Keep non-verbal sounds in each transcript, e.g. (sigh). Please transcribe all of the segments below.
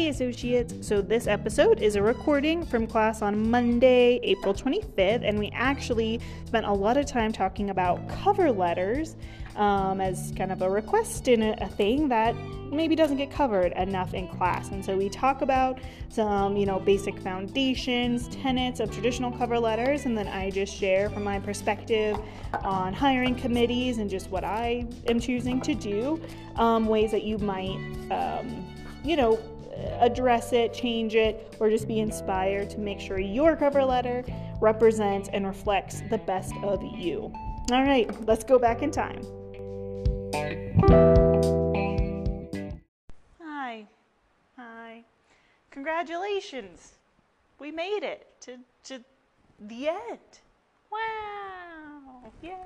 Hey, associates. So, this episode is a recording from class on Monday, April 25th, and we actually spent a lot of time talking about cover letters um, as kind of a request in a, a thing that maybe doesn't get covered enough in class. And so, we talk about some, you know, basic foundations, tenets of traditional cover letters, and then I just share from my perspective on hiring committees and just what I am choosing to do, um, ways that you might, um, you know, address it, change it, or just be inspired to make sure your cover letter represents and reflects the best of you. All right, let's go back in time. Hi. Hi. Congratulations. We made it to, to the end. Wow. Yay.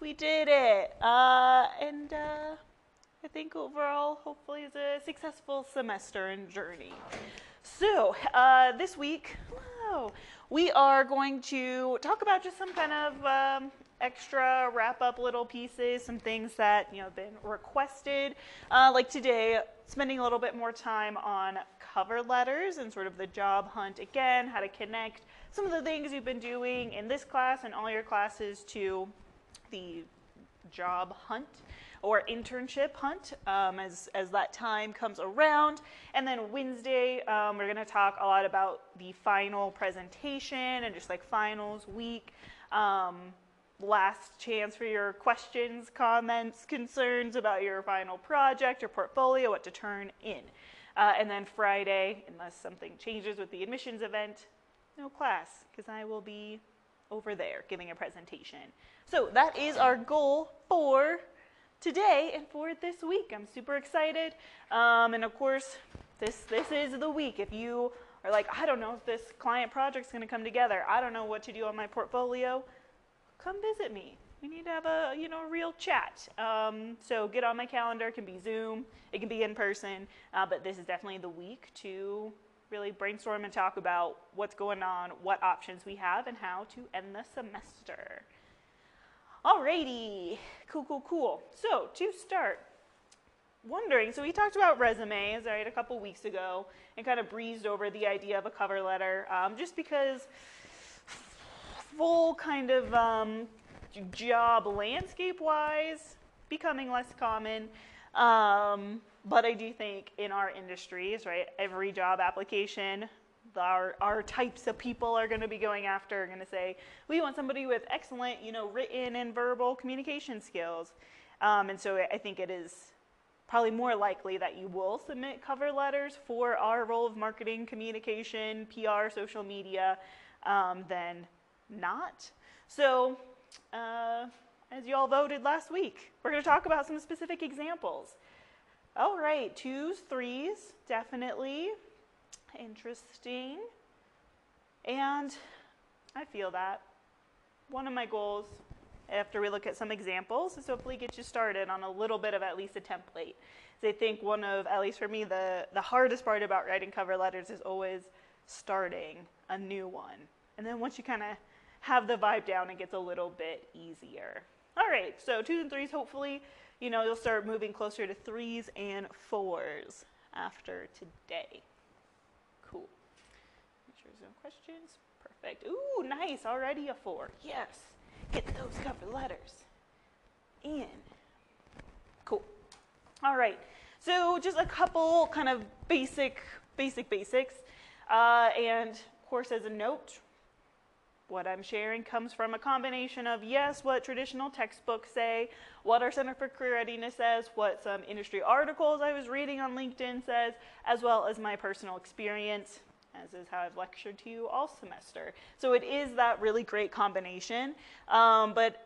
We did it. Uh, and, uh, I think overall, hopefully, is a successful semester and journey. So, uh, this week, we are going to talk about just some kind of um, extra wrap up little pieces, some things that you know have been requested. Uh, like today, spending a little bit more time on cover letters and sort of the job hunt again, how to connect some of the things you've been doing in this class and all your classes to the job hunt or internship hunt um, as, as that time comes around. And then Wednesday, um, we're going to talk a lot about the final presentation and just like finals week. Um, last chance for your questions, comments, concerns about your final project or portfolio, what to turn in. Uh, and then Friday, unless something changes with the admissions event, no class, because I will be over there giving a presentation. So that is our goal for today and for this week. I'm super excited. Um, and of course, this, this is the week. If you are like, I don't know if this client project's going to come together, I don't know what to do on my portfolio, come visit me. We need to have a you know a real chat. Um, so get on my calendar. It can be Zoom. It can be in person. Uh, but this is definitely the week to really brainstorm and talk about what's going on, what options we have, and how to end the semester. Alrighty, cool, cool, cool. So to start, wondering, so we talked about resumes, right, a couple weeks ago, and kind of breezed over the idea of a cover letter, um, just because full kind of um, job landscape-wise becoming less common. Um, but I do think in our industries, right, every job application our, our types of people are going to be going after are going to say, we want somebody with excellent, you know, written and verbal communication skills. Um, and so I think it is probably more likely that you will submit cover letters for our role of marketing, communication, PR, social media um, than not. So, uh, as you all voted last week, we're going to talk about some specific examples. All right, twos, threes, definitely interesting. And I feel that. One of my goals after we look at some examples is hopefully get you started on a little bit of at least a template. I think one of, at least for me, the, the hardest part about writing cover letters is always starting a new one. And then once you kind of have the vibe down, it gets a little bit easier. All right, so twos and threes, hopefully, you know, you'll start moving closer to threes and fours after today. Cool. Sure, no questions? Perfect. Ooh, nice. Already a four. Yes. Get those cover letters in. Cool. All right. So just a couple kind of basic, basic basics. Uh, and of course, as a note, what I'm sharing comes from a combination of, yes, what traditional textbooks say, what our Center for Career Readiness says, what some industry articles I was reading on LinkedIn says, as well as my personal experience as is how I've lectured to you all semester. So it is that really great combination. Um, but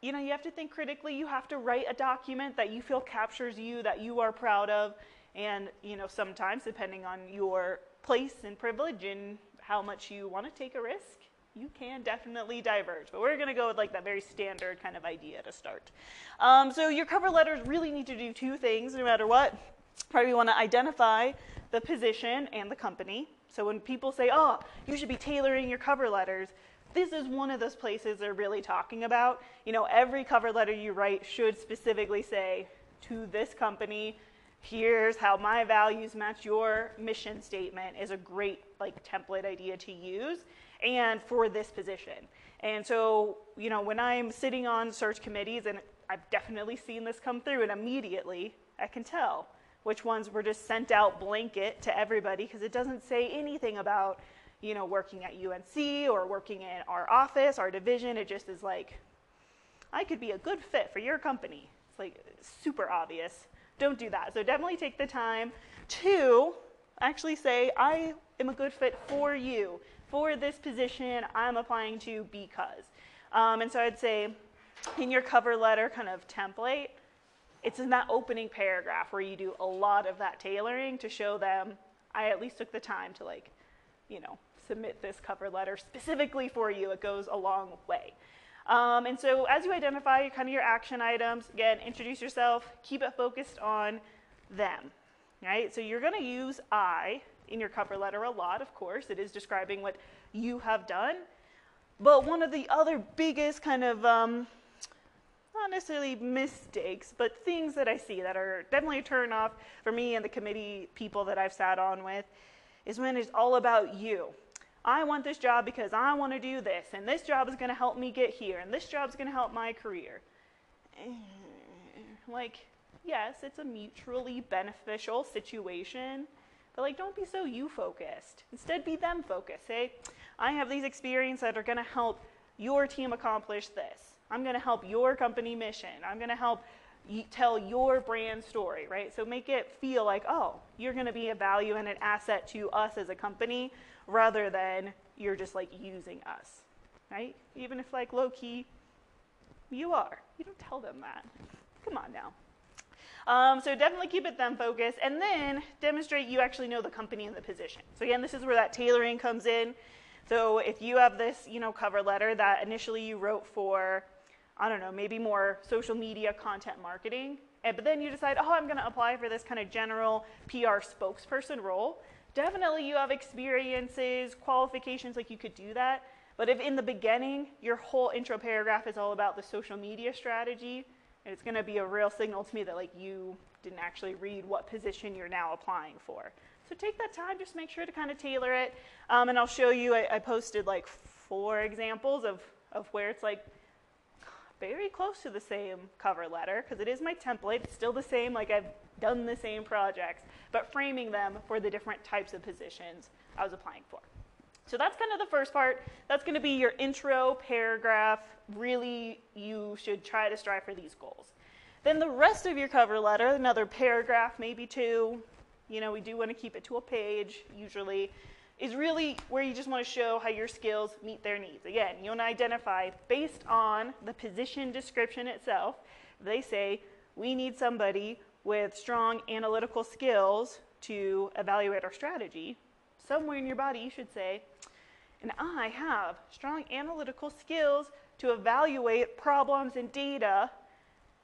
you know, you have to think critically. You have to write a document that you feel captures you, that you are proud of, and you know, sometimes depending on your place and privilege and how much you want to take a risk, you can definitely diverge. But we're going to go with like that very standard kind of idea to start. Um, so your cover letters really need to do two things, no matter what. Probably want to identify the position and the company. So when people say, oh, you should be tailoring your cover letters, this is one of those places they're really talking about. You know, every cover letter you write should specifically say to this company, here's how my values match your mission statement is a great like template idea to use and for this position. And so, you know, when I'm sitting on search committees and I've definitely seen this come through and immediately I can tell which ones were just sent out blanket to everybody because it doesn't say anything about, you know, working at UNC or working in our office, our division. It just is like, I could be a good fit for your company. It's like super obvious. Don't do that. So definitely take the time to actually say, I am a good fit for you, for this position I'm applying to because. Um, and so I'd say in your cover letter kind of template, it's in that opening paragraph where you do a lot of that tailoring to show them I at least took the time to like, you know, submit this cover letter specifically for you. It goes a long way. Um, and so as you identify kind of your action items, again, introduce yourself, keep it focused on them, right? So you're going to use I in your cover letter a lot, of course. It is describing what you have done. But one of the other biggest kind of, um, not necessarily mistakes, but things that I see that are definitely a turn off for me and the committee people that I've sat on with is when it's all about you. I want this job because I want to do this, and this job is going to help me get here, and this job is going to help my career. Like, yes, it's a mutually beneficial situation, but like, don't be so you focused. Instead, be them focused. Say, I have these experiences that are going to help your team accomplish this. I'm going to help your company mission. I'm going to help tell your brand story, right? So make it feel like, oh, you're going to be a value and an asset to us as a company rather than you're just like using us, right? Even if like low key, you are. You don't tell them that. Come on now. Um, so definitely keep it them focused and then demonstrate you actually know the company and the position. So again, this is where that tailoring comes in. So if you have this, you know, cover letter that initially you wrote for, I don't know, maybe more social media content marketing, and, but then you decide, oh, I'm going to apply for this kind of general PR spokesperson role, definitely you have experiences, qualifications, like you could do that. But if in the beginning your whole intro paragraph is all about the social media strategy, it's going to be a real signal to me that like you didn't actually read what position you're now applying for. So take that time, just make sure to kind of tailor it. Um, and I'll show you, I, I posted like four examples of, of where it's like very close to the same cover letter because it is my template. It's still the same, like I've done the same projects, but framing them for the different types of positions I was applying for. So that's kind of the first part. That's going to be your intro paragraph. Really, you should try to strive for these goals. Then the rest of your cover letter, another paragraph, maybe two, you know, we do want to keep it to a page usually, is really where you just want to show how your skills meet their needs. Again, you want to identify based on the position description itself. They say, we need somebody with strong analytical skills to evaluate our strategy, somewhere in your body you should say, and I have strong analytical skills to evaluate problems and data,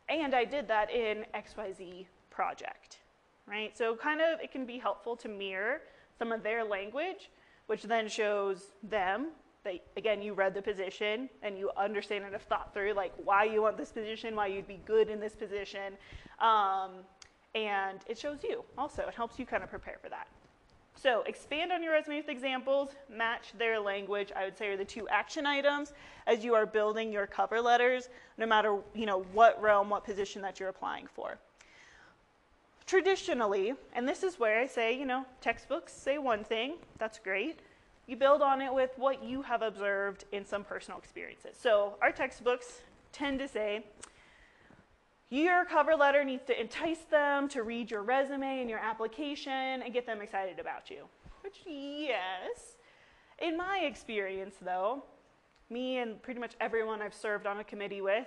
and I did that in XYZ project, right? So kind of it can be helpful to mirror some of their language, which then shows them that again you read the position and you understand and have thought through like why you want this position, why you'd be good in this position, um, and it shows you also. It helps you kind of prepare for that. So expand on your resume with examples, match their language, I would say are the two action items as you are building your cover letters, no matter you know what realm, what position that you're applying for. Traditionally, and this is where I say, you know, textbooks say one thing, that's great. You build on it with what you have observed in some personal experiences. So our textbooks tend to say, your cover letter needs to entice them to read your resume and your application and get them excited about you. Which, yes. In my experience, though, me and pretty much everyone I've served on a committee with,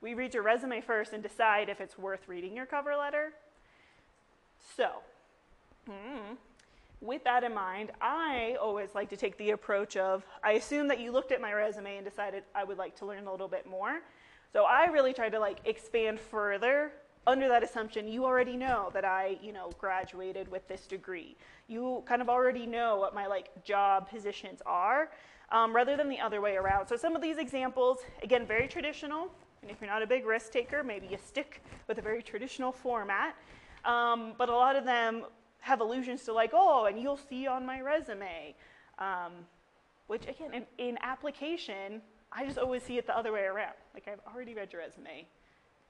we read your resume first and decide if it's worth reading your cover letter. So, mm, with that in mind, I always like to take the approach of I assume that you looked at my resume and decided I would like to learn a little bit more. So I really try to like expand further under that assumption you already know that I, you know, graduated with this degree. You kind of already know what my like job positions are, um, rather than the other way around. So some of these examples, again, very traditional. And if you're not a big risk taker, maybe you stick with a very traditional format. Um, but a lot of them have allusions to like, oh, and you'll see on my resume. Um, which again, in, in application, I just always see it the other way around. Like I've already read your resume.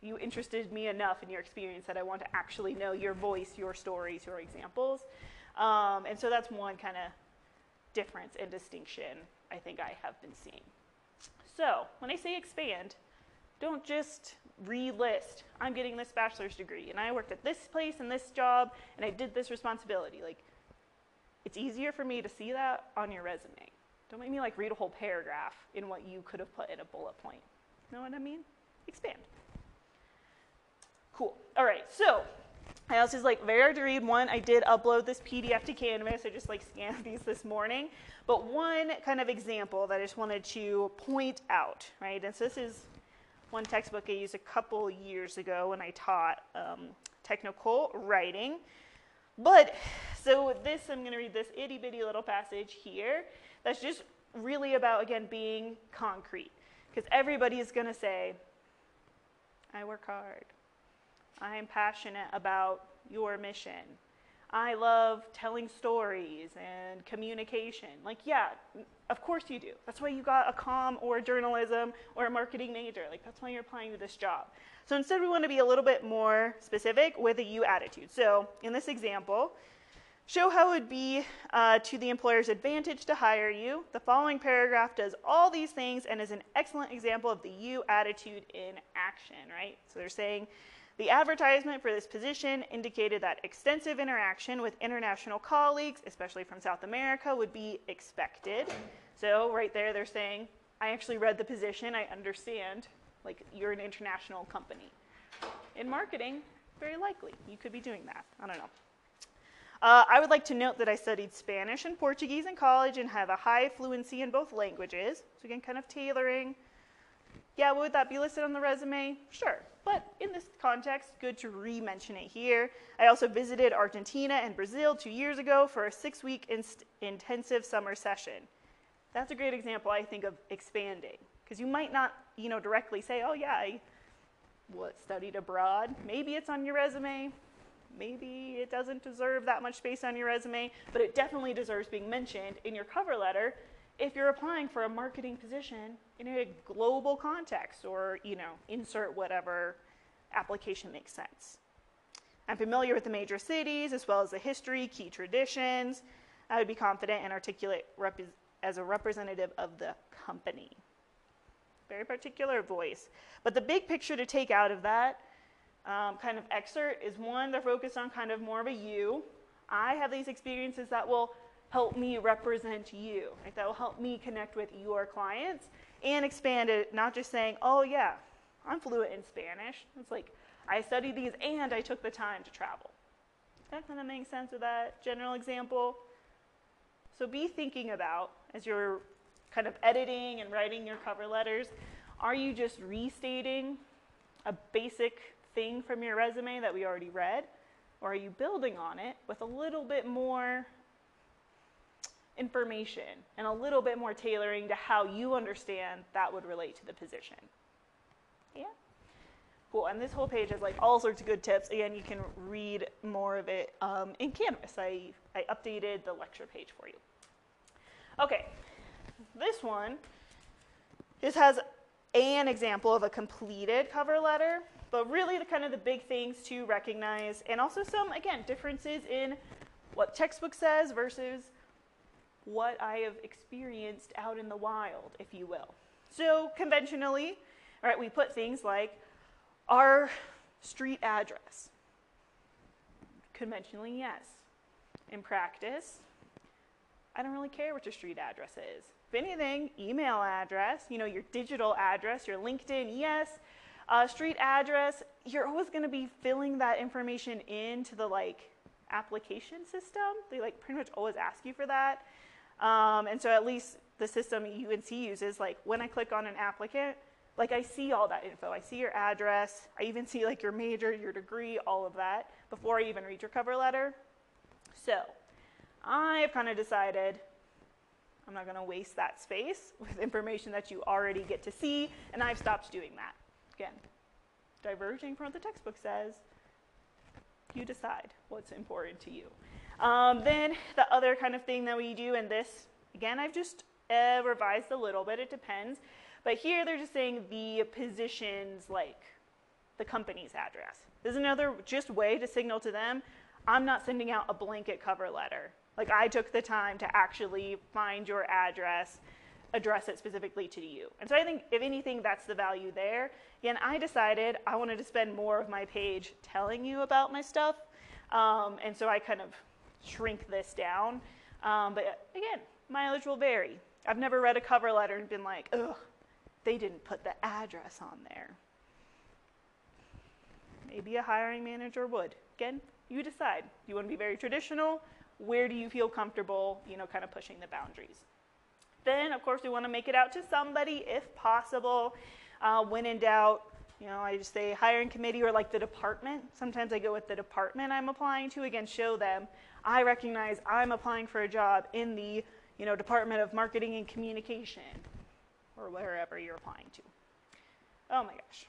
You interested me enough in your experience that I want to actually know your voice, your stories, your examples. Um, and so that's one kind of difference and distinction I think I have been seeing. So when I say expand, don't just relist, I'm getting this bachelor's degree, and I worked at this place and this job, and I did this responsibility. Like, it's easier for me to see that on your resume. Don't make me like read a whole paragraph in what you could have put in a bullet point. Know what I mean? Expand. Cool. All right, so I also is like very hard to read. One, I did upload this PDF to Canvas. I just like scanned (laughs) these this morning. But one kind of example that I just wanted to point out, right? And so this is one textbook I used a couple years ago when I taught um, technical writing. But so this, I'm going to read this itty bitty little passage here. That's just really about again being concrete, because everybody is going to say, "I work hard. I am passionate about your mission. I love telling stories and communication. Like, yeah, of course you do. That's why you got a com or a journalism or a marketing major. Like, that's why you're applying to this job. So instead, we want to be a little bit more specific with a you attitude. So in this example, show how it would be uh, to the employer's advantage to hire you. The following paragraph does all these things and is an excellent example of the you attitude in action, right? So they're saying, the advertisement for this position indicated that extensive interaction with international colleagues, especially from South America, would be expected. So, right there, they're saying, I actually read the position, I understand, like, you're an international company. In marketing, very likely, you could be doing that. I don't know. Uh, I would like to note that I studied Spanish and Portuguese in college and have a high fluency in both languages. So, again, kind of tailoring. Yeah, would that be listed on the resume? Sure but in this context, good to re-mention it here. I also visited Argentina and Brazil two years ago for a six-week intensive summer session. That's a great example, I think, of expanding, because you might not, you know, directly say, "Oh yeah, I what studied abroad." Maybe it's on your resume. Maybe it doesn't deserve that much space on your resume, but it definitely deserves being mentioned in your cover letter if you're applying for a marketing position in a global context or, you know, insert whatever application makes sense. I'm familiar with the major cities as well as the history, key traditions. I would be confident and articulate as a representative of the company. Very particular voice. But the big picture to take out of that um, kind of excerpt is one, they're focused on kind of more of a you. I have these experiences that will help me represent you. Right? That will help me connect with your clients and expand it, not just saying, oh, yeah, I'm fluent in Spanish. It's like, I studied these and I took the time to travel. That kind of makes sense with that general example. So be thinking about, as you're kind of editing and writing your cover letters, are you just restating a basic thing from your resume that we already read? Or are you building on it with a little bit more information and a little bit more tailoring to how you understand that would relate to the position. Yeah? Cool. And this whole page has like all sorts of good tips. Again, you can read more of it um, in Canvas. I, I updated the lecture page for you. Okay, this one, this has an example of a completed cover letter, but really the kind of the big things to recognize and also some, again, differences in what textbook says versus what I have experienced out in the wild, if you will. So conventionally, right, we put things like our street address. Conventionally, yes. In practice, I don't really care what your street address is. If anything, email address, you know, your digital address, your LinkedIn, yes. Uh, street address, you're always going to be filling that information into the like application system. They like pretty much always ask you for that. Um, and so at least the system UNC uses, like when I click on an applicant, like I see all that info. I see your address. I even see like your major, your degree, all of that before I even read your cover letter. So I've kind of decided I'm not going to waste that space (laughs) with information that you already get to see, and I've stopped doing that. Again, diverging from what the textbook says. You decide what's important to you. Um, then the other kind of thing that we do, and this, again, I've just uh, revised a little bit, it depends. But here they're just saying the positions like the company's address. This is another just way to signal to them, I'm not sending out a blanket cover letter. Like I took the time to actually find your address, address it specifically to you. And so I think if anything, that's the value there. Again, I decided I wanted to spend more of my page telling you about my stuff. Um, and so I kind of shrink this down. Um, but again, mileage will vary. I've never read a cover letter and been like, ugh, they didn't put the address on there. Maybe a hiring manager would. Again, you decide. You want to be very traditional? Where do you feel comfortable, you know, kind of pushing the boundaries? Then, of course, we want to make it out to somebody if possible. Uh, when in doubt, you know, I just say hiring committee or like the department. Sometimes I go with the department I'm applying to. Again, show them I recognize I'm applying for a job in the, you know, Department of Marketing and Communication or wherever you're applying to. Oh my gosh.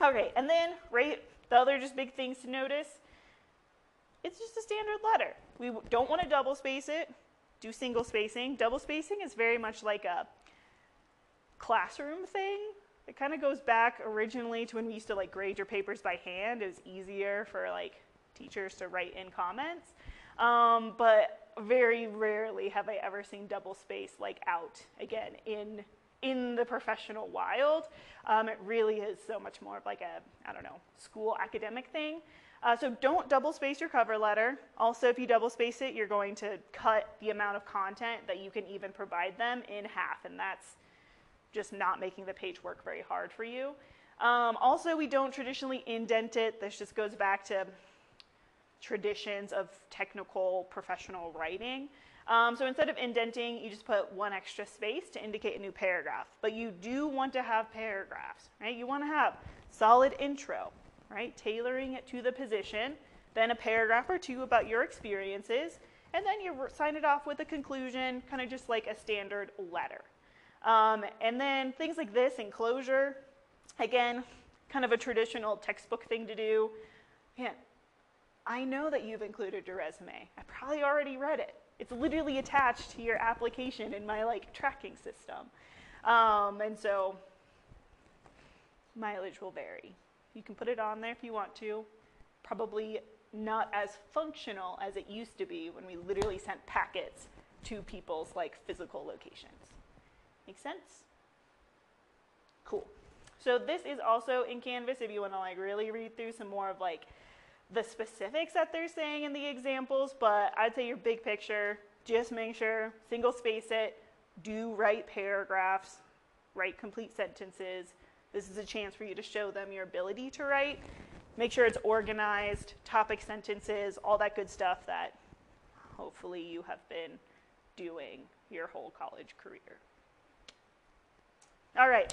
Okay, and then, right, the other just big things to notice it's just a standard letter. We don't want to double space it, do single spacing. Double spacing is very much like a classroom thing. It kind of goes back originally to when we used to like grade your papers by hand. It was easier for like teachers to write in comments. Um, but very rarely have I ever seen double space like out again in in the professional wild. Um, it really is so much more of like a I don't know school academic thing. Uh, so don't double space your cover letter. Also, if you double space it, you're going to cut the amount of content that you can even provide them in half, and that's just not making the page work very hard for you. Um, also, we don't traditionally indent it. This just goes back to traditions of technical professional writing. Um, so instead of indenting, you just put one extra space to indicate a new paragraph. But you do want to have paragraphs, right? You want to have solid intro, right? Tailoring it to the position, then a paragraph or two about your experiences, and then you sign it off with a conclusion, kind of just like a standard letter. Um, and then things like this, enclosure, again, kind of a traditional textbook thing to do. Man, I know that you've included your resume. I probably already read it. It's literally attached to your application in my like tracking system. Um, and so mileage will vary. You can put it on there if you want to. Probably not as functional as it used to be when we literally sent packets to people's like physical locations. Make sense? Cool. So this is also in Canvas if you want to like really read through some more of like the specifics that they're saying in the examples, but I'd say your big picture, just make sure single space it, do write paragraphs, write complete sentences, this is a chance for you to show them your ability to write. Make sure it's organized, topic sentences, all that good stuff that hopefully you have been doing your whole college career. All right.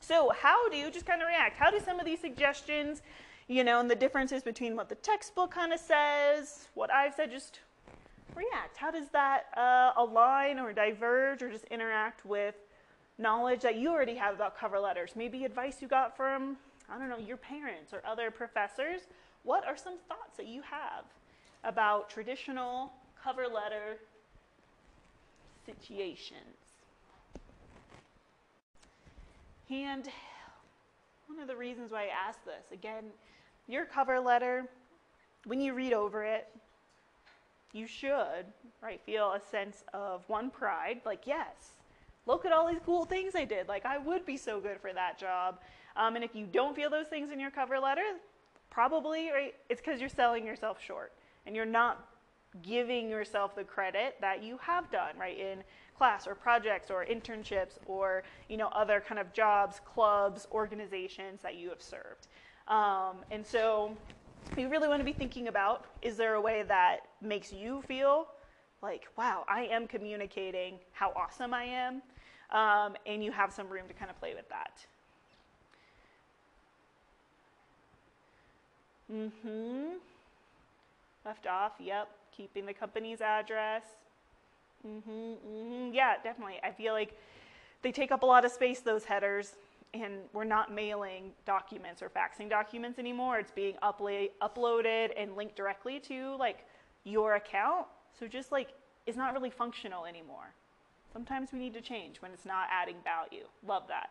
So, how do you just kind of react? How do some of these suggestions, you know, and the differences between what the textbook kind of says, what I've said, just react? How does that uh, align or diverge or just interact with knowledge that you already have about cover letters, maybe advice you got from, I don't know, your parents or other professors. What are some thoughts that you have about traditional cover letter situations? And one of the reasons why I ask this, again, your cover letter, when you read over it, you should, right, feel a sense of one pride, like, yes, look at all these cool things I did. Like, I would be so good for that job. Um, and if you don't feel those things in your cover letter, probably right, it's because you're selling yourself short and you're not giving yourself the credit that you have done, right, in class or projects or internships or, you know, other kind of jobs, clubs, organizations that you have served. Um, and so you really want to be thinking about is there a way that makes you feel like, wow, I am communicating how awesome I am um, and you have some room to kind of play with that. Mm-hmm. Left off, yep. Keeping the company's address. Mm-hmm, mm-hmm. Yeah, definitely. I feel like they take up a lot of space, those headers. and we're not mailing documents or faxing documents anymore. It's being upla- uploaded and linked directly to like your account. So just like it's not really functional anymore. Sometimes we need to change when it's not adding value. Love that.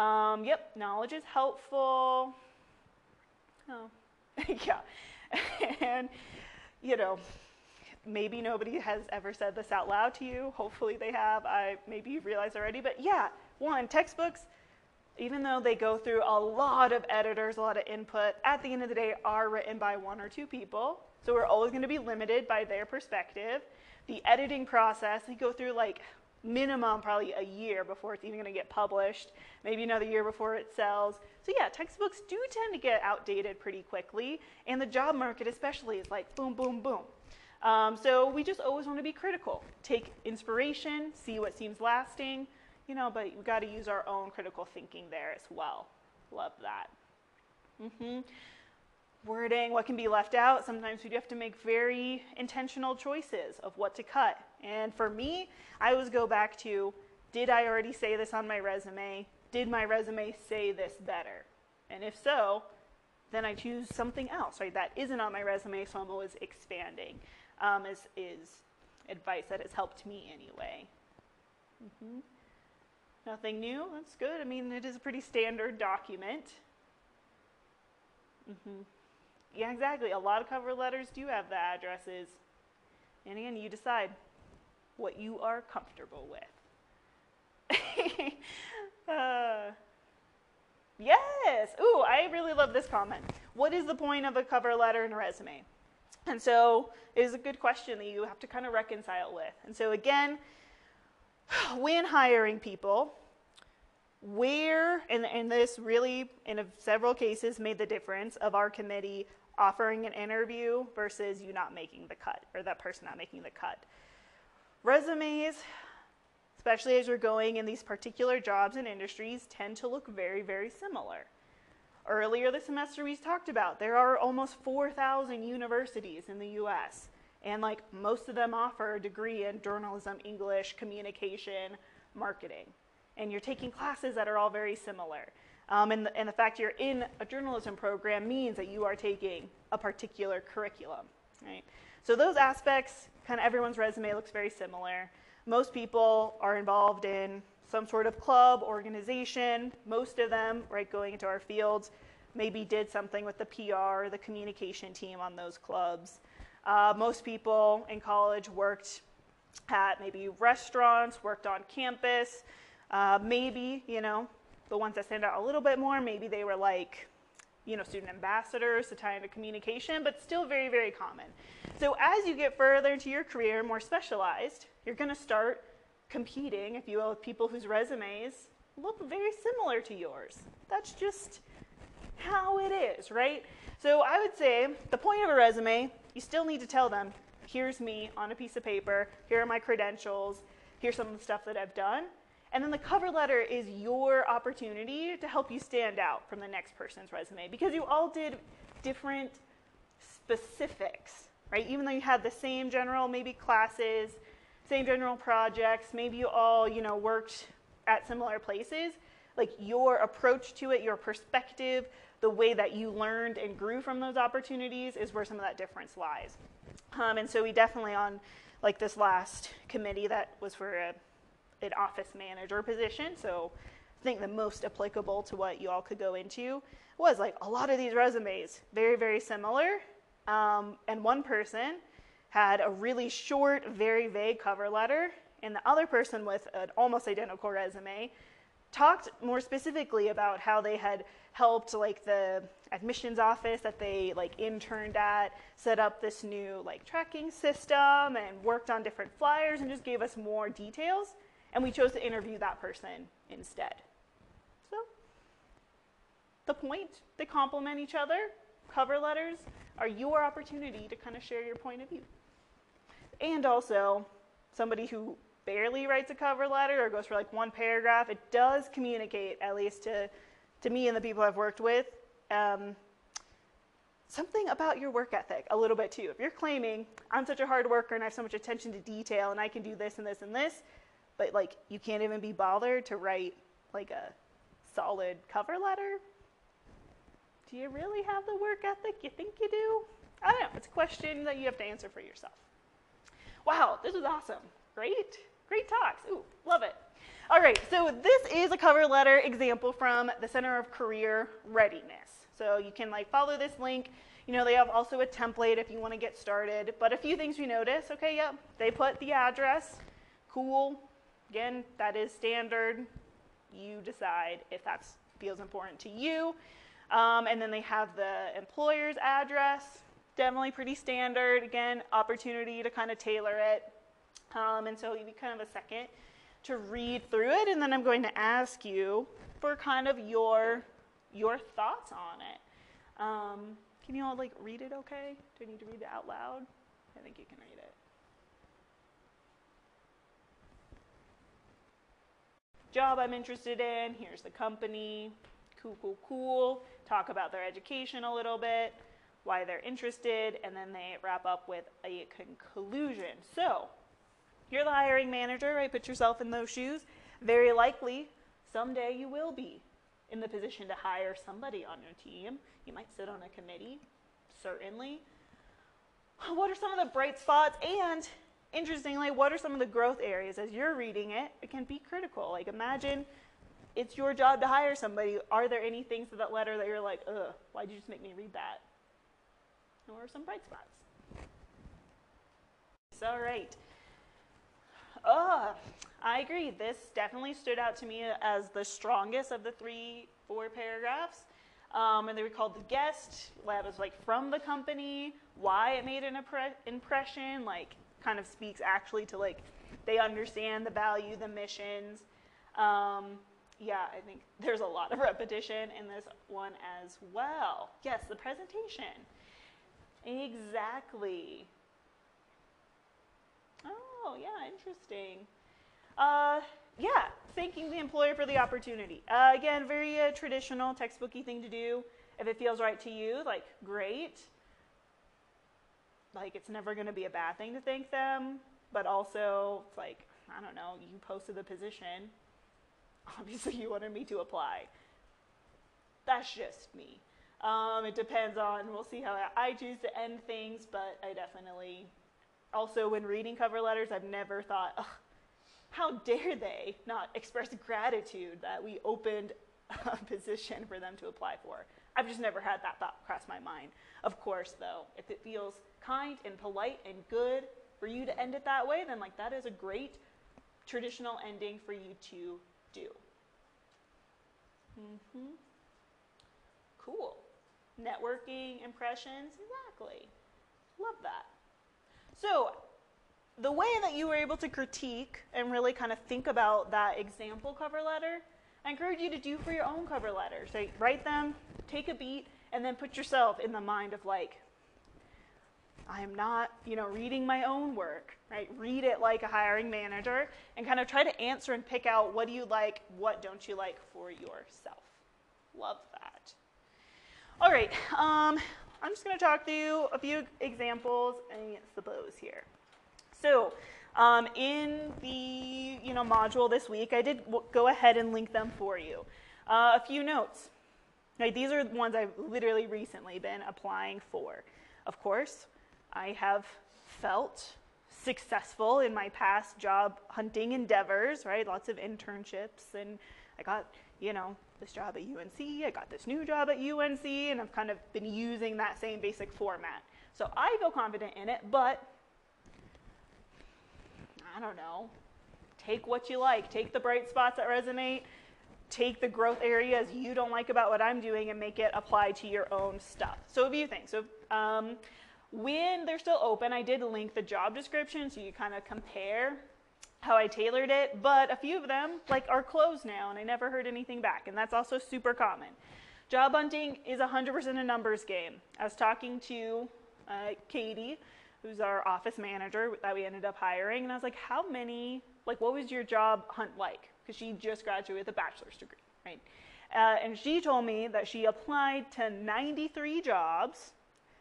Um, yep, knowledge is helpful. Oh, (laughs) yeah. and, you know, maybe nobody has ever said this out loud to you. Hopefully they have. I maybe you've realized already. But yeah, one, textbooks, even though they go through a lot of editors, a lot of input, at the end of the day are written by one or two people. So we're always going to be limited by their perspective. The editing process, they go through like minimum probably a year before it's even going to get published, maybe another year before it sells. So yeah, textbooks do tend to get outdated pretty quickly, and the job market especially is like boom, boom, boom. Um, so we just always want to be critical. Take inspiration, see what seems lasting, you know, but we've got to use our own critical thinking there as well. Love that. Mm-hmm. Wording, what can be left out. Sometimes we do have to make very intentional choices of what to cut. And for me, I always go back to did I already say this on my resume? Did my resume say this better? And if so, then I choose something else, right? That isn't on my resume, so I'm always expanding. Um, is, is advice that has helped me anyway. Mm-hmm. Nothing new. That's good. I mean, it is a pretty standard document. Mm-hmm. Yeah, exactly. A lot of cover letters do have the addresses. And again, you decide what you are comfortable with. (laughs) uh, yes. Ooh, I really love this comment. What is the point of a cover letter and a resume? And so it is a good question that you have to kind of reconcile with. And so again, (sighs) when hiring people, where, and, and this really, in a, several cases, made the difference of our committee offering an interview versus you not making the cut, or that person not making the cut. Resumes, especially as you're going in these particular jobs and industries, tend to look very, very similar. Earlier this semester, we talked about there are almost 4,000 universities in the US. And like most of them offer a degree in journalism, English, communication, marketing. And you're taking classes that are all very similar. Um, and, the, and the fact you're in a journalism program means that you are taking a particular curriculum, right? So those aspects, kind of everyone's resume looks very similar. Most people are involved in some sort of club, organization. Most of them, right, going into our fields, maybe did something with the PR, the communication team on those clubs. Uh, most people in college worked at maybe restaurants, worked on campus. Uh, maybe, you know, the ones that stand out a little bit more, maybe they were like, you know, student ambassadors to tie into communication, but still very, very common. So as you get further into your career, more specialized, you're to start competing, if you will, with people whose resumes look very similar to yours. That's just how it is, right? So I would say the point of a resume, you still need to tell them, here's me on a piece of paper, here are my credentials, here's some of the stuff that I've done. And then the cover letter is your opportunity to help you stand out from the next person's resume because you all did different specifics, right? Even though you had the same general maybe classes, same general projects, maybe you all, you know, worked at similar places, like your approach to it, your perspective, the way that you learned and grew from those opportunities is where some of that difference lies. Um, and so we definitely on like this last committee that was for a, an office manager position. So I think the most applicable to what you all could go into was like a lot of these resumes, very, very similar. Um, and one person had a really short, very vague cover letter, and the other person with an almost identical resume talked more specifically about how they had helped like the admissions office that they like interned at set up this new like tracking system and worked on different flyers and just gave us more details and we chose to interview that person instead so the point they complement each other cover letters are your opportunity to kind of share your point of view and also somebody who barely writes a cover letter or goes for like one paragraph it does communicate at least to to me and the people I've worked with, um, something about your work ethic a little bit too. If you're claiming, I'm such a hard worker and I have so much attention to detail and I can do this and this and this, but like you can't even be bothered to write like a solid cover letter? Do you really have the work ethic you think you do? I don't know. It's a question that you have to answer for yourself. Wow, this was awesome. Great. Great talks. Ooh, love it. All right, so this is a cover letter example from the Center of Career Readiness. So you can like follow this link. You know, they have also a template if you want to get started. But a few things we notice, okay, yep, they put the address. Cool. Again, that is standard. You decide if that feels important to you. Um, and then they have the employer's address. Definitely pretty standard. Again, opportunity to kind of tailor it. Um, and so you need kind of a second to read through it, and then I'm going to ask you for kind of your your thoughts on it. Um, can you all like read it okay? Do I need to read it out loud? I think you can read it. Job I'm interested in, here's the company, cool, cool, cool. Talk about their education a little bit, why they're interested, and then they wrap up with a conclusion. So, you're the hiring manager, right? Put yourself in those shoes. Very likely, someday you will be in the position to hire somebody on your team. You might sit on a committee, certainly. What are some of the bright spots? And interestingly, what are some of the growth areas? As you're reading it, it can be critical. Like imagine it's your job to hire somebody. Are there any things in that letter that you're like, ugh, why'd you just make me read that? Or some bright spots? All right. Oh, I agree. This definitely stood out to me as the strongest of the three, four paragraphs. Um, and they were called the guest. That was like from the company, why it made an impression, like kind of speaks actually to like they understand the value, the missions. Um, yeah, I think there's a lot of repetition in this one as well. Yes, the presentation. Exactly. Oh, yeah, interesting. Uh, yeah, thanking the employer for the opportunity. Uh, again, very uh, traditional, textbooky thing to do. If it feels right to you, like, great. Like, it's never going to be a bad thing to thank them, but also, it's like, I don't know, you posted the position. (laughs) Obviously, you wanted me to apply. That's just me. Um, it depends on, we'll see how I choose to end things, but I definitely also, when reading cover letters, I've never thought, how dare they not express gratitude that we opened (laughs) a position for them to apply for. I've just never had that thought cross my mind. Of course, though, if it feels kind and polite and good for you to end it that way, then like that is a great traditional ending for you to do. Mm-hmm. Cool. Networking impressions, exactly. Love that. So, the way that you were able to critique and really kind of think about that example cover letter, I encourage you to do for your own cover letters. So write them, take a beat, and then put yourself in the mind of like, I am not, you know, reading my own work, right? Read it like a hiring manager and kind of try to answer and pick out what do you like, what don't you like for yourself. Love that. All right, um, I'm just going to talk you a few examples and suppose here. So um, in the you know module this week, I did go ahead and link them for you. Uh, a few notes. Right, these are the ones I've literally recently been applying for. Of course, I have felt successful in my past job hunting endeavors, right? Lots of internships, and I got, you know, this job at UNC, I got this new job at UNC, and I've kind of been using that same basic format. So I feel confident in it, but I don't know. Take what you like, take the bright spots that resonate, take the growth areas you don't like about what I'm doing and make it apply to your own stuff. So a few things. So um, when they're still open, I did link the job description so you kind of compare how I tailored it, but a few of them like are closed now and I never heard anything back, and that's also super common. Job hunting is 100% a numbers game. I was talking to uh, Katie, who's our office manager that we ended up hiring, and I was like, how many, like, what was your job hunt like? Because she just graduated with a bachelor's degree, right? Uh, and she told me that she applied to 93 jobs.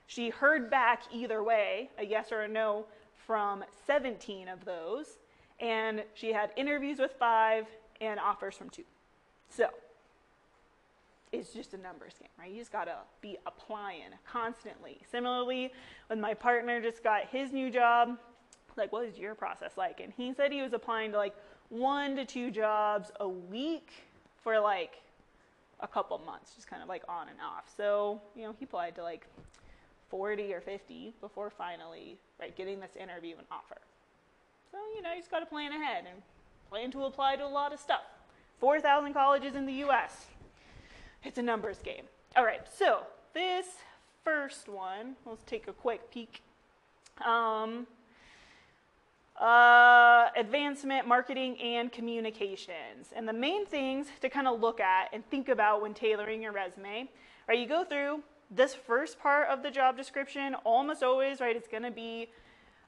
She heard back either way, a yes or a no, from 17 of those and she had interviews with five and offers from two. So it's just a numbers game, right? You just gotta be applying constantly. Similarly, when my partner just got his new job, like, what is your process like? And he said he was applying to like one to two jobs a week for like a couple months, just kind of like on and off. So, you know, he applied to like 40 or 50 before finally, right, getting this interview and offer. So, you know, you just got to plan ahead and plan to apply to a lot of stuff. 4,000 colleges in the US. It's a numbers game. All right, so this first one, let's take a quick peek. Um, uh, advancement, marketing, and communications. And the main things to kind of look at and think about when tailoring your resume, right? You go through this first part of the job description, almost always, right? It's going to be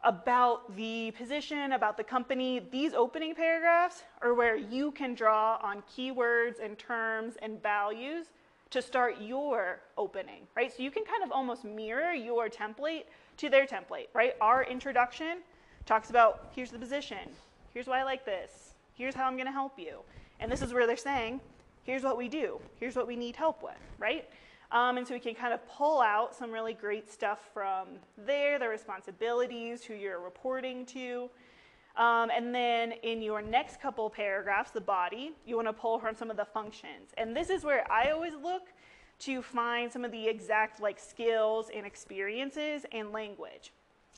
about the position, about the company. These opening paragraphs are where you can draw on keywords and terms and values to start your opening, right? So you can kind of almost mirror your template to their template, right? Our introduction talks about here's the position, here's why I like this, here's how I'm going to help you. And this is where they're saying, here's what we do, here's what we need help with, right? Um, and so we can kind of pull out some really great stuff from there, the responsibilities, who you're reporting to. Um, and then in your next couple paragraphs, the body, you want to pull from some of the functions. And this is where I always look to find some of the exact like skills and experiences and language.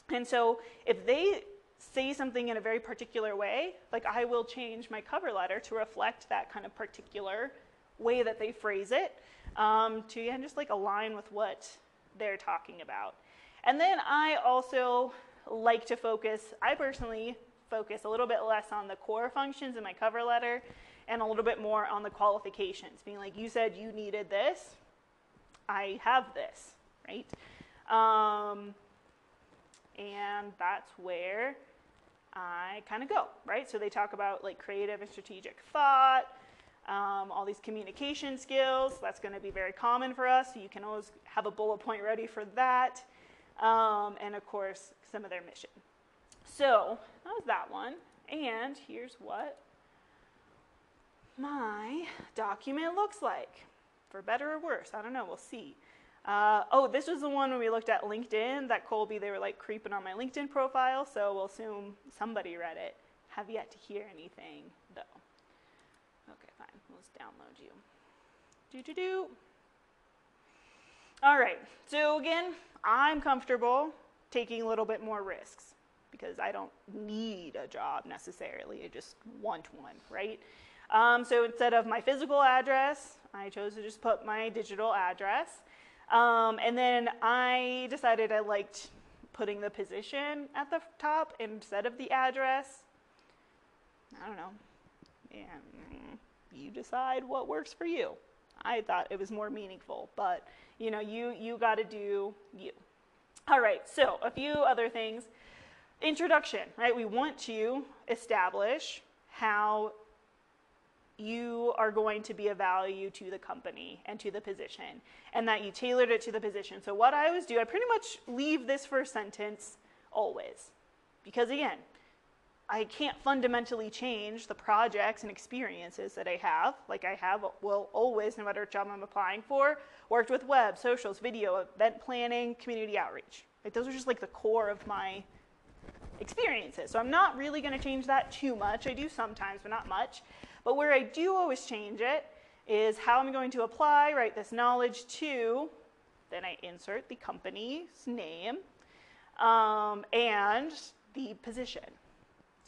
And so if they say something in a very particular way, like I will change my cover letter to reflect that kind of particular way that they phrase it um, to again, just like align with what they're talking about. And then I also like to focus, I personally focus a little bit less on the core functions in my cover letter and a little bit more on the qualifications, being like, you said you needed this, I have this, right? Um, and that's where I kind of go, right? So they talk about like creative and strategic thought, um, all these communication skills. That's going to be very common for us. So you can always have a bullet point ready for that. Um, and of course, some of their mission. So that was that one. And here's what my document looks like, for better or worse. I don't know. We'll see. Uh, oh, this was the one when we looked at LinkedIn. That Colby, they were like creeping on my LinkedIn profile, so we'll assume somebody read it. Have yet to hear anything, though. Okay, fine. Let's download you. Do do do. All right. So again, I'm comfortable taking a little bit more risks because I don't need a job necessarily. I just want one, right? Um, so instead of my physical address, I chose to just put my digital address. Um, and then I decided I liked putting the position at the top instead of the address. I don't know. And you decide what works for you. I thought it was more meaningful, but you know, you you got to do you. All right. So a few other things. Introduction, right? We want to establish how you are going to be a value to the company and to the position, and that you tailored it to the position. So, what I always do, I pretty much leave this first sentence always. Because again, I can't fundamentally change the projects and experiences that I have. Like I have, will always, no matter what job I'm applying for, worked with web, socials, video, event planning, community outreach. Like those are just like the core of my experiences. So I'm not really going to change that too much. I do sometimes, but not much. But where I do always change it is how I'm going to apply, right, this knowledge to, then I insert the company's name um, and the position.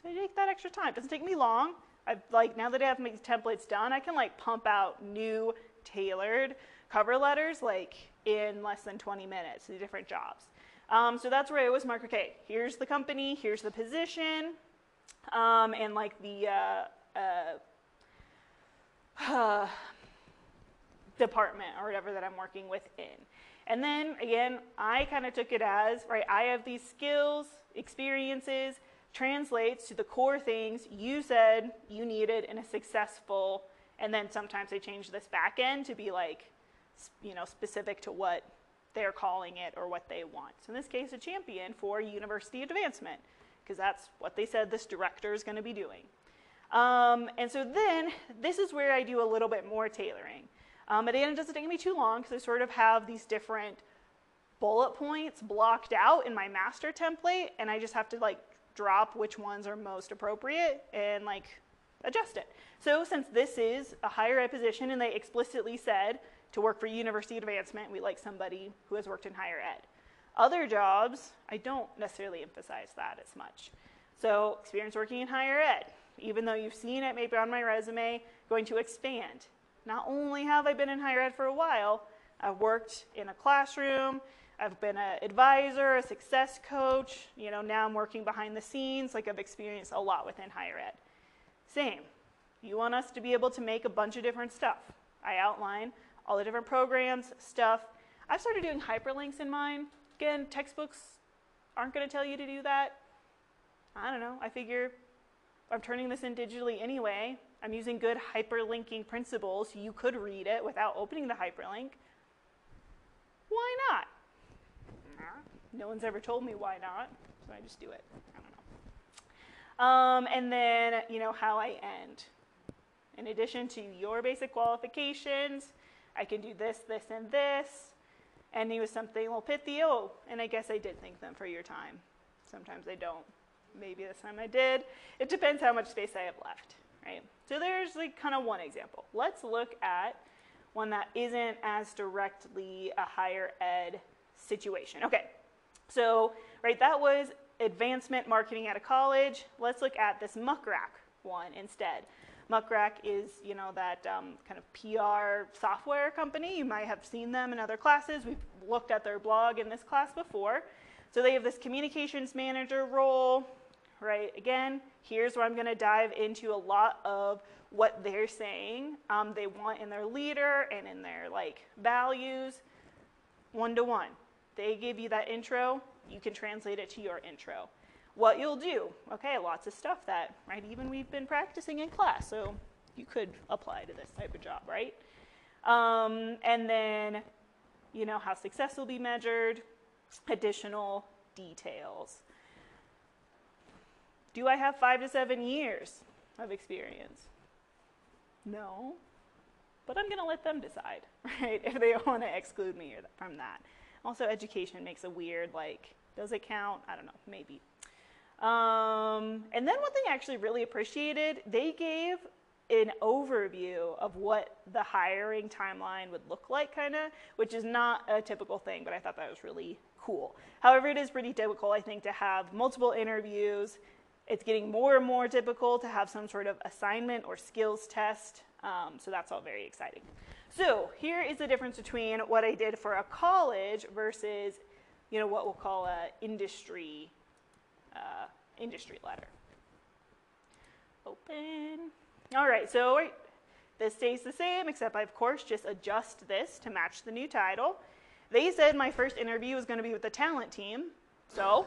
So I take that extra time. It doesn't take me long. I've like now that I have my templates done, I can like pump out new tailored cover letters like in less than 20 minutes to different jobs. Um, so that's where I always mark, okay, here's the company, here's the position, um, and like the uh, uh, (sighs) department or whatever that I'm working within. And then again, I kind of took it as, right, I have these skills, experiences, translates to the core things you said you needed in a successful, and then sometimes they change this back end to be like, you know, specific to what they're calling it or what they want. So in this case, a champion for university advancement, because that's what they said this director is going to be doing. Um, and so then this is where I do a little bit more tailoring. Um, but again, it doesn't take me too long because I sort of have these different bullet points blocked out in my master template, and I just have to like drop which ones are most appropriate and like adjust it. So since this is a higher ed position and they explicitly said to work for university advancement, we like somebody who has worked in higher ed. Other jobs, I don't necessarily emphasize that as much. So experience working in higher ed, even though you've seen it maybe on my resume, going to expand. Not only have I been in higher ed for a while, I've worked in a classroom, I've been an advisor, a success coach, you know, now I'm working behind the scenes, like I've experienced a lot within higher ed. Same. You want us to be able to make a bunch of different stuff. I outline all the different programs, stuff. I've started doing hyperlinks in mine. Again, textbooks aren't to tell you to do that. I don't know. I figure I'm turning this in digitally anyway. I'm using good hyperlinking principles. You could read it without opening the hyperlink. Why not? No one's ever told me why not, so I just do it. I don't know. Um, and then, you know, how I end. In addition to your basic qualifications, I can do this, this, and this. Ending with something a little pithy. Oh, and I guess I did thank them for your time. Sometimes I don't. Maybe this time I did. It depends how much space I have left, right? So there's like kind of one example. Let's look at one that isn't as directly a higher ed situation. Okay, so, right, that was advancement marketing at a college. Let's look at this Muck Rack one instead. Muck Rack is, you know, that um, kind of PR software company. You might have seen them in other classes. We've looked at their blog in this class before. So they have this communications manager role, right? Again, here's where I'm going to dive into a lot of what they're saying um, they want in their leader and in their like values, one to one. They give you that intro, you can translate it to your intro. What you'll do, okay, lots of stuff that, right, even we've been practicing in class, so you could apply to this type of job, right? Um, and then, you know, how success will be measured, additional details. Do I have five to seven years of experience? No, but I'm going to let them decide, (laughs) right, if they (laughs) want to exclude me from that. Also, education makes a weird, like, does it count? I don't know, maybe. Um, and then one thing I actually really appreciated, they gave an overview of what the hiring timeline would look like, kind of, which is not a typical thing, but I thought that was really cool. However, it is pretty typical, I think, to have multiple interviews. It's getting more and more typical to have some sort of assignment or skills test, um, so that's all very exciting. So here is the difference between what I did for a college versus, you know, what we'll call a industry, uh, industry letter. Open. All right, so this stays the same, except I, of course, just adjust this to match the new title. They said my first interview was going to be with the talent team, so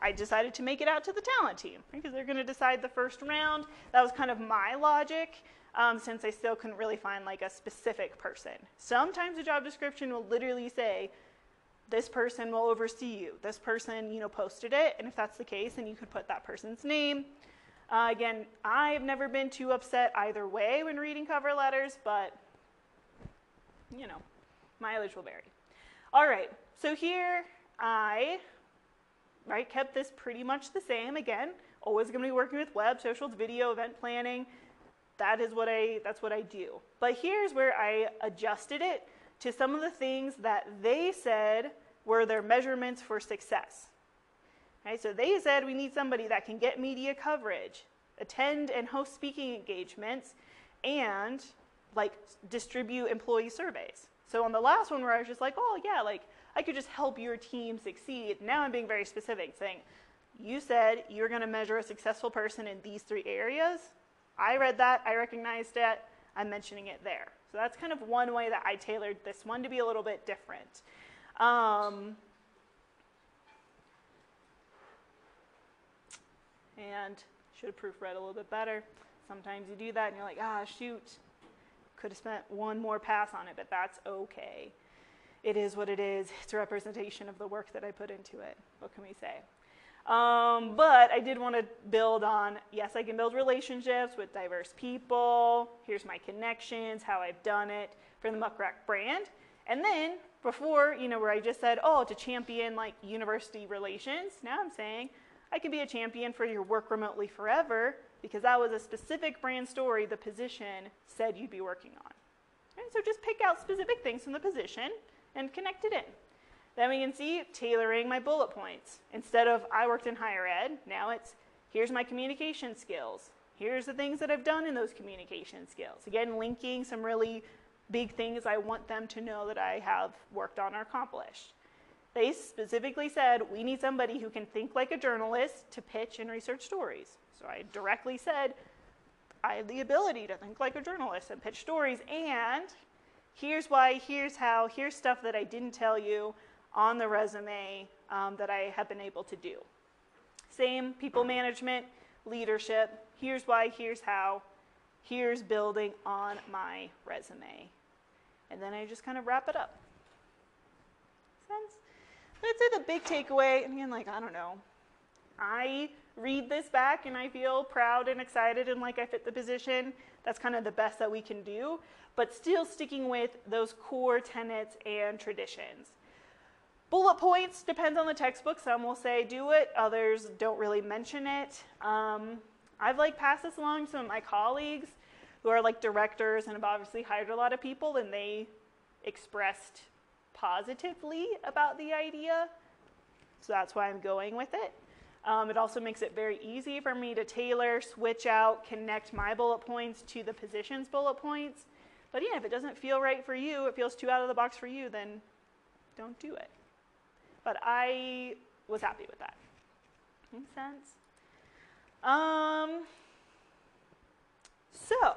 I decided to make it out to the talent team because they're going to decide the first round. That was kind of my logic um, since I still couldn't really find like a specific person. Sometimes a job description will literally say, this person will oversee you. This person, you know, posted it, and if that's the case, then you could put that person's name. Uh, again, I've never been too upset either way when reading cover letters, but you know, mileage will vary. All right, so here I right kept this pretty much the same. Again, always going to be working with web, socials, video, event planning, that is what I, that's what I do. But here's where I adjusted it to some of the things that they said were their measurements for success. Right, so they said we need somebody that can get media coverage, attend and host speaking engagements, and like distribute employee surveys. So on the last one where I was just like, oh yeah, like I could just help your team succeed. Now I'm being very specific, saying, you said you're going to measure a successful person in these three areas. I read that, I recognized it, I'm mentioning it there. So that's kind of one way that I tailored this one to be a little bit different. Um, and should have proofread a little bit better. Sometimes you do that and you're like, ah, shoot, could have spent one more pass on it, but that's okay. It is what it is. It's a representation of the work that I put into it. What can we say? Um, but I did want to build on yes, I can build relationships with diverse people. Here's my connections, how I've done it. for the Muck Rack brand. And then before, you know, where I just said, oh, to champion like university relations, now I'm saying I can be a champion for your work remotely forever because that was a specific brand story the position said you'd be working on. And so just pick out specific things from the position and connect it in. Then we can see tailoring my bullet points. Instead of I worked in higher ed, now it's here's my communication skills. Here's the things that I've done in those communication skills. Again, linking some really big things I want them to know that I have worked on or accomplished. They specifically said we need somebody who can think like a journalist to pitch and research stories. So I directly said I have the ability to think like a journalist and pitch stories, and here's why, here's how, here's stuff that I didn't tell you on the resume um, that I have been able to do. Same people management, leadership. Here's why, here's how, here's building on my resume. And then I just kind of wrap it up. Sense? I'd say the big takeaway, I mean, like, I don't know. I read this back and I feel proud and excited and like I fit the position. That's kind of the best that we can do, but still sticking with those core tenets and traditions. Bullet points depends on the textbook. Some will say do it, others don't really mention it. Um, I've like passed this along to some of my colleagues who are like directors and have obviously hired a lot of people, and they expressed positively about the idea. So that's why I'm going with it. Um, it also makes it very easy for me to tailor, switch out, connect my bullet points to the position's bullet points. But yeah, if it doesn't feel right for you, it feels too out of the box for you, then don't do it. But I was happy with that. Makes sense? Um, so,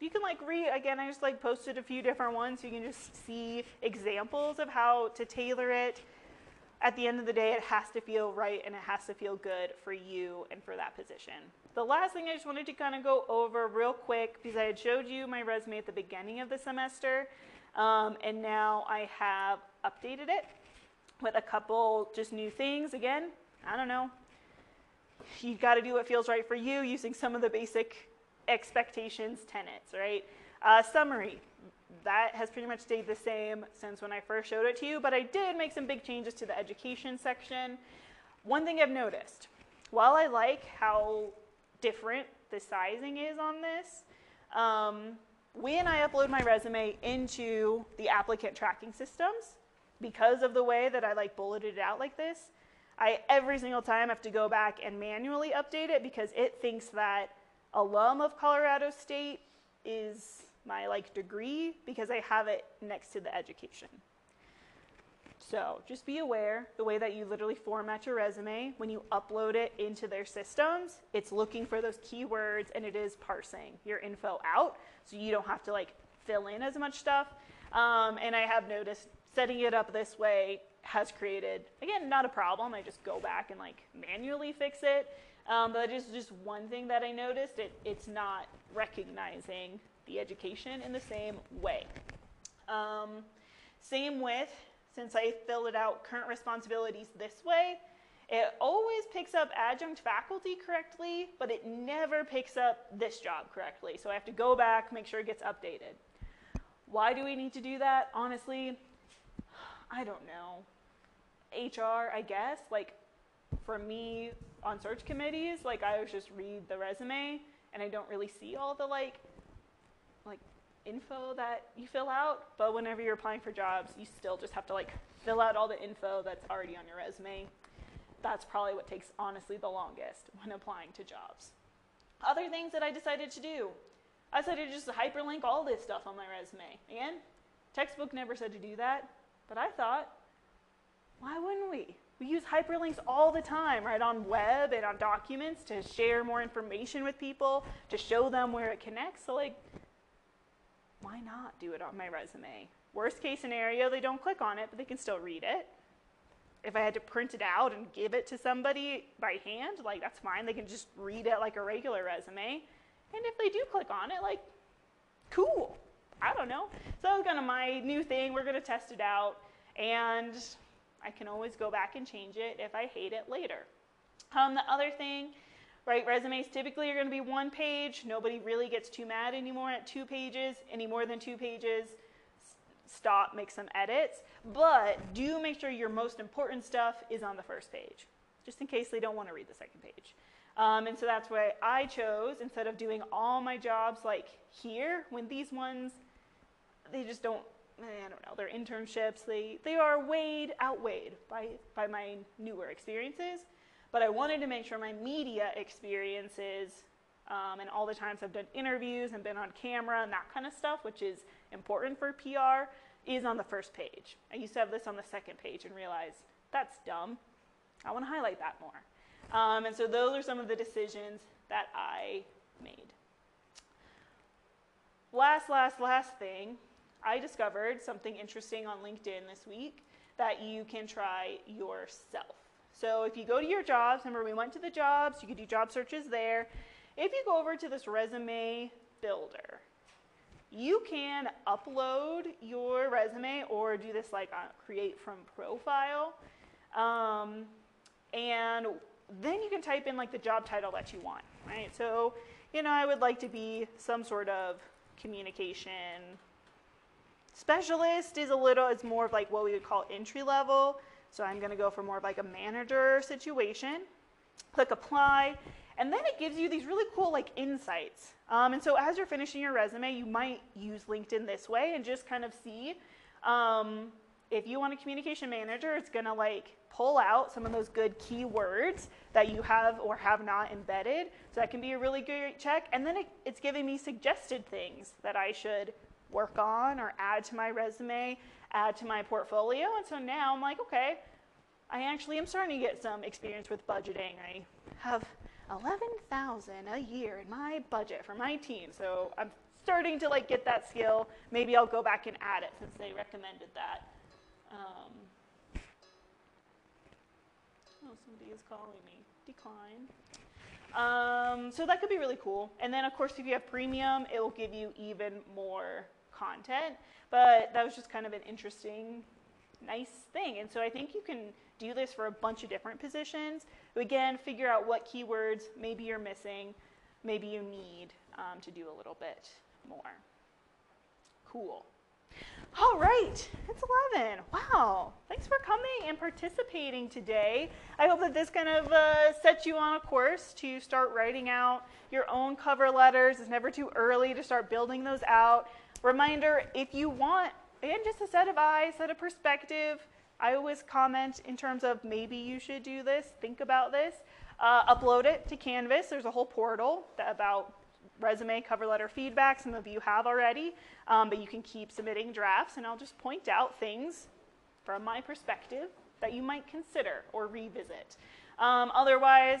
you can like read, again, I just like posted a few different ones so you can just see examples of how to tailor it. At the end of the day, it has to feel right and it has to feel good for you and for that position. The last thing I just wanted to kind of go over real quick because I had showed you my resume at the beginning of the semester um, and now I have updated it with a couple just new things. Again, I don't know. You've got to do what feels right for you using some of the basic expectations tenets, right? Uh, summary. That has pretty much stayed the same since when I first showed it to you, but I did make some big changes to the education section. One thing I've noticed, while I like how different the sizing is on this, um, when I upload my resume into the applicant tracking systems, because of the way that I like bulleted it out like this, I every single time have to go back and manually update it because it thinks that alum of Colorado State is my like degree because I have it next to the education. So just be aware the way that you literally format your resume when you upload it into their systems, it's looking for those keywords and it is parsing your info out so you don't have to like fill in as much stuff. Um, and I have noticed setting it up this way has created, again, not a problem. I just go back and like manually fix it. Um, but it's just one thing that I noticed. It, it's not recognizing the education in the same way. Um, same with, since I filled it out current responsibilities this way, it always picks up adjunct faculty correctly, but it never picks up this job correctly. So I have to go back, make sure it gets updated. Why do we need to do that? Honestly, I don't know. HR, I guess. Like for me on search committees, like I always just read the resume and I don't really see all the like like info that you fill out. But whenever you're applying for jobs, you still just have to like fill out all the info that's already on your resume. That's probably what takes honestly the longest when applying to jobs. Other things that I decided to do. I decided to just hyperlink all this stuff on my resume. Again, textbook never said to do that. But I thought, why wouldn't we? We use hyperlinks all the time, right, on web and on documents to share more information with people, to show them where it connects. So, like, why not do it on my resume? Worst case scenario, they don't click on it, but they can still read it. If I had to print it out and give it to somebody by hand, like, that's fine. They can just read it like a regular resume. And if they do click on it, like, cool. I don't know. So that was kind of my new thing. We're going to test it out. And I can always go back and change it if I hate it later. Um, the other thing, right? Resumes typically are going to be one page. Nobody really gets too mad anymore at two pages. Any more than two pages, stop, make some edits. But do make sure your most important stuff is on the first page, just in case they don't want to read the second page. Um, and so that's why I chose, instead of doing all my jobs like here, when these ones, they just don't, I don't know, they're internships, they, they are weighed, outweighed by, by my newer experiences. But I wanted to make sure my media experiences um, and all the times I've done interviews and been on camera and that kind of stuff, which is important for PR, is on the first page. I used to have this on the second page and realized that's dumb. I want to highlight that more. Um, and so those are some of the decisions that I made. Last, last, last thing, I discovered something interesting on LinkedIn this week that you can try yourself. So if you go to your jobs, remember we went to the jobs, you could do job searches there. If you go over to this resume builder, you can upload your resume or do this like uh, create from profile. Um, and then you can type in like the job title that you want, right? So, you know, I would like to be some sort of communication specialist is a little, it's more of like what we would call entry level. So I'm going to go for more of like a manager situation. Click apply, and then it gives you these really cool like insights. Um, and so as you're finishing your resume, you might use LinkedIn this way and just kind of see um, if you want a communication manager, it's going to like pull out some of those good keywords that you have or have not embedded. So that can be a really great check. And then it, it's giving me suggested things that I should work on or add to my resume add to my portfolio. And so now I'm like, okay, I actually am starting to get some experience with budgeting. I have 11,000 a year in my budget for my team. So I'm starting to like get that skill. Maybe I'll go back and add it since they recommended that. Um, oh, somebody is calling me. Decline. Um, so that could be really cool. And then, of course, if you have premium, it will give you even more content. But that was just kind of an interesting, nice thing. And so I think you can do this for a bunch of different positions. Again, figure out what keywords maybe you're missing, maybe you need um, to do a little bit more. Cool. All right, it's 11. Wow, thanks for coming and participating today. I hope that this kind of uh, sets you on a course to start writing out your own cover letters. It's never too early to start building those out. Reminder, if you want, again, just a set of eyes, set of perspective, I always comment in terms of maybe you should do this, think about this. Uh, upload it to Canvas. There's a whole portal about resume, cover letter feedback. Some of you have already, um, but you can keep submitting drafts, and I'll just point out things from my perspective that you might consider or revisit. Um, otherwise,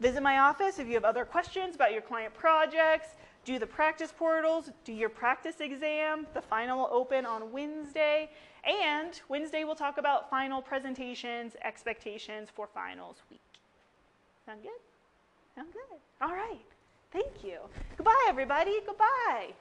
visit my office if you have other questions about your client projects do the practice portals, do your practice exam. The final will open on Wednesday. And Wednesday we'll talk about final presentations, expectations for finals week. Sound good? Sound good. All right. Thank you. Goodbye, everybody. Goodbye.